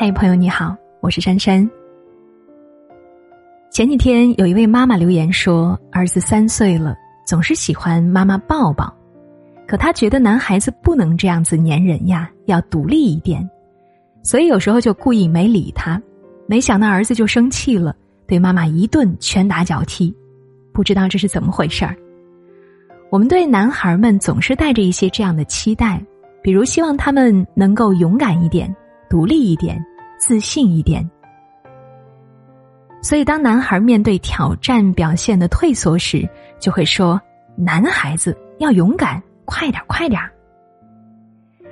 嗨，朋友你好，我是珊珊。前几天有一位妈妈留言说，儿子三岁了，总是喜欢妈妈抱抱，可她觉得男孩子不能这样子粘人呀，要独立一点，所以有时候就故意没理他。没想到儿子就生气了，对妈妈一顿拳打脚踢，不知道这是怎么回事儿。我们对男孩们总是带着一些这样的期待，比如希望他们能够勇敢一点。独立一点，自信一点。所以，当男孩面对挑战表现的退缩时，就会说：“男孩子要勇敢，快点，快点。”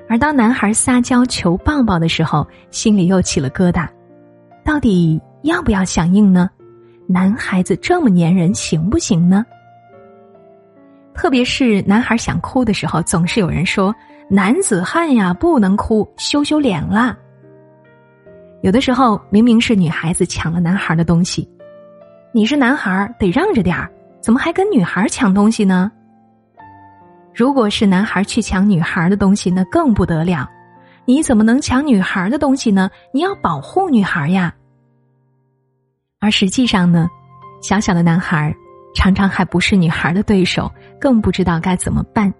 而当男孩撒娇求抱抱的时候，心里又起了疙瘩，到底要不要响应呢？男孩子这么粘人，行不行呢？特别是男孩想哭的时候，总是有人说：“男子汉呀，不能哭，羞羞脸啦。”有的时候明明是女孩子抢了男孩的东西，你是男孩得让着点儿，怎么还跟女孩抢东西呢？如果是男孩去抢女孩的东西，那更不得了，你怎么能抢女孩的东西呢？你要保护女孩呀。而实际上呢，小小的男孩常常还不是女孩的对手，更不知道该怎么办。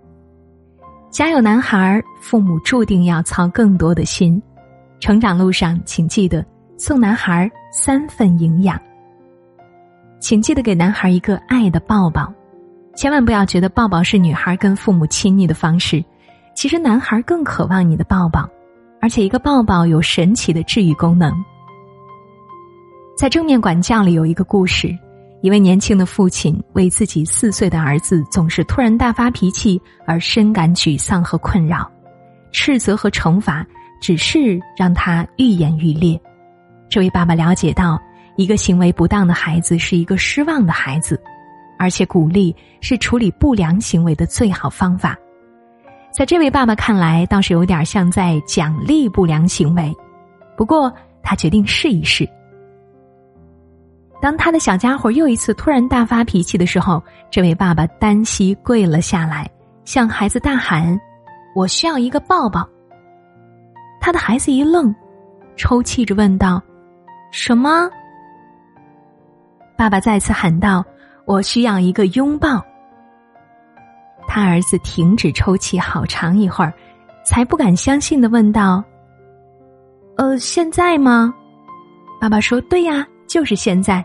家有男孩，父母注定要操更多的心。成长路上，请记得送男孩三份营养。请记得给男孩一个爱的抱抱，千万不要觉得抱抱是女孩跟父母亲昵的方式，其实男孩更渴望你的抱抱，而且一个抱抱有神奇的治愈功能。在正面管教里有一个故事，一位年轻的父亲为自己四岁的儿子总是突然大发脾气而深感沮丧和困扰，斥责和惩罚。只是让他愈演愈烈。这位爸爸了解到，一个行为不当的孩子是一个失望的孩子，而且鼓励是处理不良行为的最好方法。在这位爸爸看来，倒是有点像在奖励不良行为。不过，他决定试一试。当他的小家伙又一次突然大发脾气的时候，这位爸爸单膝跪了下来，向孩子大喊：“我需要一个抱抱。”他的孩子一愣，抽泣着问道：“什么？”爸爸再次喊道：“我需要一个拥抱。”他儿子停止抽泣好长一会儿，才不敢相信的问道：“呃，现在吗？”爸爸说：“对呀，就是现在。”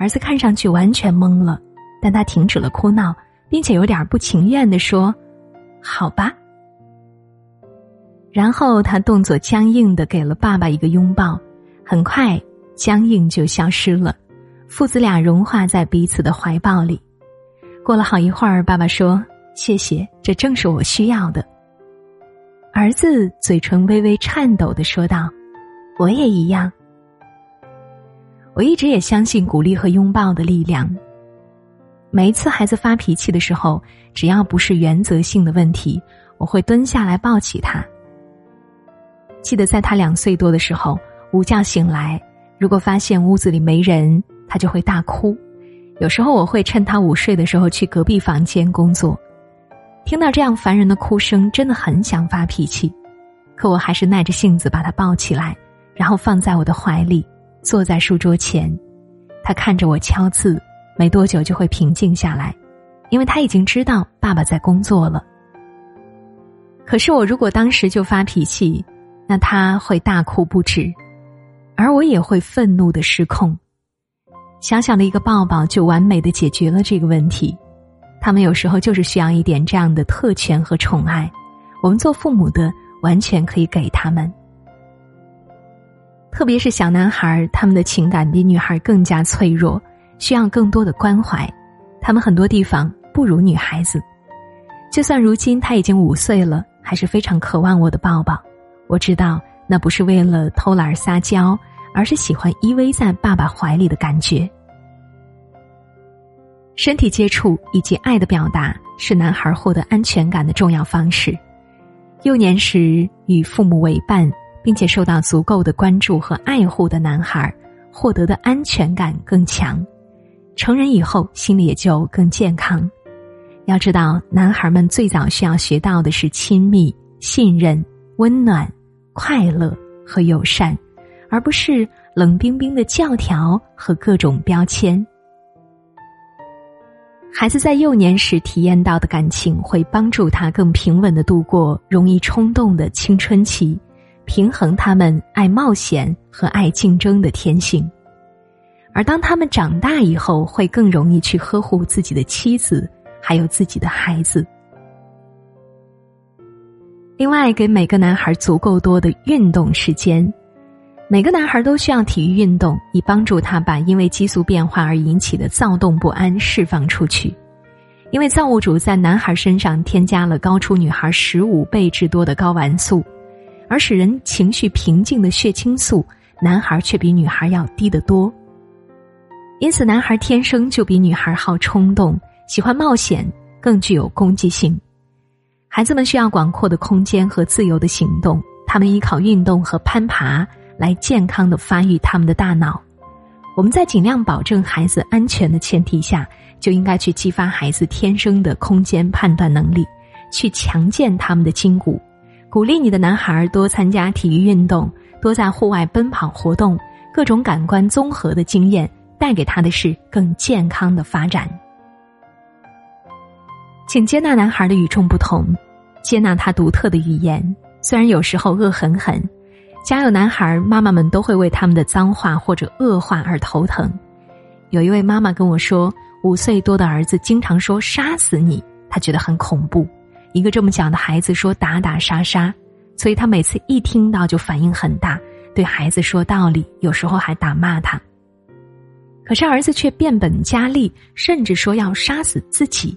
儿子看上去完全懵了，但他停止了哭闹，并且有点不情愿的说：“好吧。”然后他动作僵硬的给了爸爸一个拥抱，很快僵硬就消失了，父子俩融化在彼此的怀抱里。过了好一会儿，爸爸说：“谢谢，这正是我需要的。”儿子嘴唇微微颤抖的说道：“我也一样。”我一直也相信鼓励和拥抱的力量。每一次孩子发脾气的时候，只要不是原则性的问题，我会蹲下来抱起他。记得在他两岁多的时候，午觉醒来，如果发现屋子里没人，他就会大哭。有时候我会趁他午睡的时候去隔壁房间工作，听到这样烦人的哭声，真的很想发脾气，可我还是耐着性子把他抱起来，然后放在我的怀里，坐在书桌前。他看着我敲字，没多久就会平静下来，因为他已经知道爸爸在工作了。可是我如果当时就发脾气，那他会大哭不止，而我也会愤怒的失控。小小的一个抱抱就完美的解决了这个问题。他们有时候就是需要一点这样的特权和宠爱，我们做父母的完全可以给他们。特别是小男孩，他们的情感比女孩更加脆弱，需要更多的关怀。他们很多地方不如女孩子。就算如今他已经五岁了，还是非常渴望我的抱抱。我知道那不是为了偷懒撒娇，而是喜欢依偎在爸爸怀里的感觉。身体接触以及爱的表达是男孩获得安全感的重要方式。幼年时与父母为伴，并且受到足够的关注和爱护的男孩，获得的安全感更强。成人以后，心里也就更健康。要知道，男孩们最早需要学到的是亲密、信任。温暖、快乐、和友善，而不是冷冰冰的教条和各种标签。孩子在幼年时体验到的感情，会帮助他更平稳的度过容易冲动的青春期，平衡他们爱冒险和爱竞争的天性。而当他们长大以后，会更容易去呵护自己的妻子，还有自己的孩子。另外，给每个男孩足够多的运动时间。每个男孩都需要体育运动，以帮助他把因为激素变化而引起的躁动不安释放出去。因为造物主在男孩身上添加了高出女孩十五倍之多的睾丸素，而使人情绪平静的血清素，男孩却比女孩要低得多。因此，男孩天生就比女孩好冲动，喜欢冒险，更具有攻击性。孩子们需要广阔的空间和自由的行动，他们依靠运动和攀爬。来健康的发育他们的大脑，我们在尽量保证孩子安全的前提下，就应该去激发孩子天生的空间判断能力，去强健他们的筋骨，鼓励你的男孩多参加体育运动，多在户外奔跑活动，各种感官综合的经验带给他的是更健康的发展。请接纳男孩的与众不同，接纳他独特的语言，虽然有时候恶狠狠。家有男孩，妈妈们都会为他们的脏话或者恶话而头疼。有一位妈妈跟我说，五岁多的儿子经常说“杀死你”，他觉得很恐怖。一个这么讲的孩子说“打打杀杀”，所以他每次一听到就反应很大，对孩子说道理，有时候还打骂他。可是儿子却变本加厉，甚至说要杀死自己。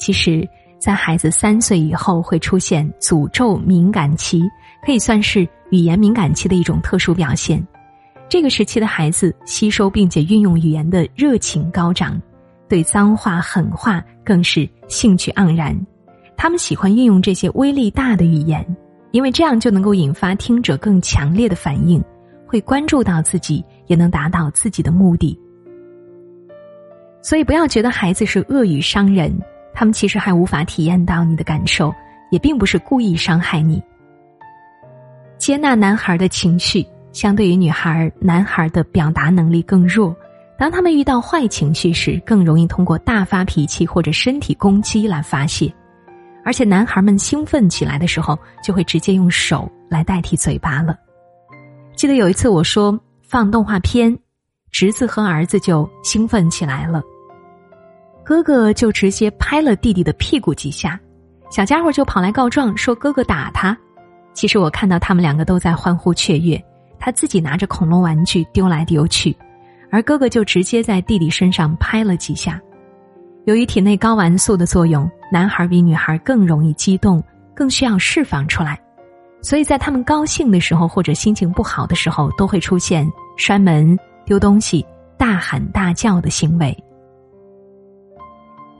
其实，在孩子三岁以后会出现诅咒敏感期，可以算是。语言敏感期的一种特殊表现，这个时期的孩子吸收并且运用语言的热情高涨，对脏话狠话更是兴趣盎然。他们喜欢运用这些威力大的语言，因为这样就能够引发听者更强烈的反应，会关注到自己，也能达到自己的目的。所以，不要觉得孩子是恶语伤人，他们其实还无法体验到你的感受，也并不是故意伤害你。接纳男孩的情绪，相对于女孩，男孩的表达能力更弱。当他们遇到坏情绪时，更容易通过大发脾气或者身体攻击来发泄。而且，男孩们兴奋起来的时候，就会直接用手来代替嘴巴了。记得有一次我说放动画片，侄子和儿子就兴奋起来了。哥哥就直接拍了弟弟的屁股几下，小家伙就跑来告状说哥哥打他。其实我看到他们两个都在欢呼雀跃，他自己拿着恐龙玩具丢来丢去，而哥哥就直接在弟弟身上拍了几下。由于体内睾丸素的作用，男孩比女孩更容易激动，更需要释放出来，所以在他们高兴的时候或者心情不好的时候，都会出现摔门、丢东西、大喊大叫的行为。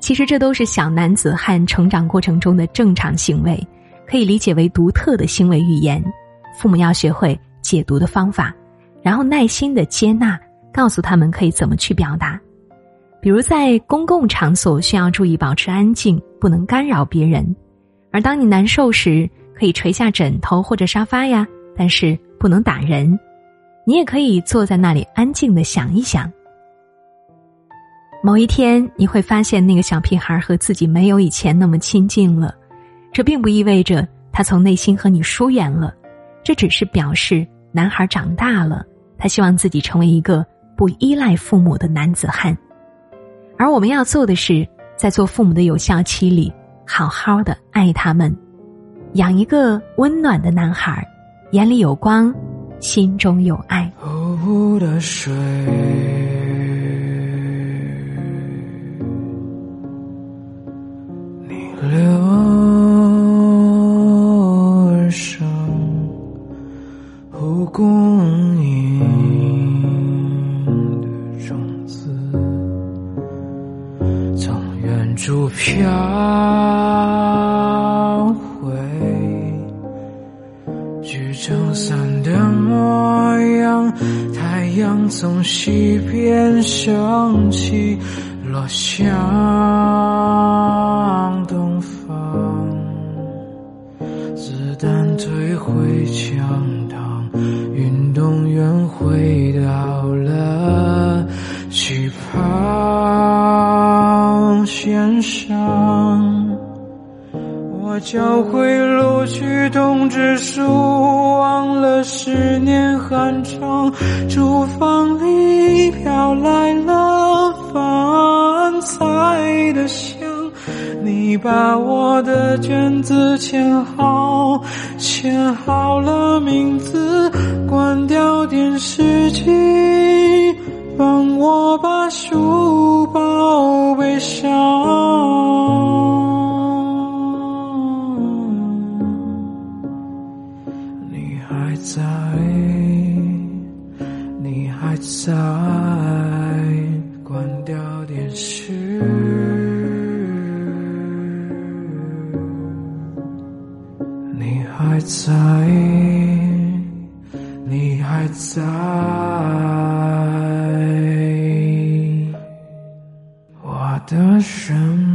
其实这都是小男子汉成长过程中的正常行为。可以理解为独特的行为语言，父母要学会解读的方法，然后耐心的接纳，告诉他们可以怎么去表达。比如在公共场所需要注意保持安静，不能干扰别人；而当你难受时，可以垂下枕头或者沙发呀，但是不能打人。你也可以坐在那里安静的想一想。某一天你会发现，那个小屁孩和自己没有以前那么亲近了。这并不意味着他从内心和你疏远了，这只是表示男孩长大了，他希望自己成为一个不依赖父母的男子汉。而我们要做的是，在做父母的有效期里，好好的爱他们，养一个温暖的男孩，眼里有光，心中有爱。的水种你的种子，从远处飘回，聚成伞的模样。太阳从西边升起，落下。我交回录取通知书，忘了十年寒窗，厨房里飘来了饭菜的香。你把我的卷子签好，签好了名字，关掉电视机，帮我把书包背上。在，关掉电视。你还在，你还在我的身。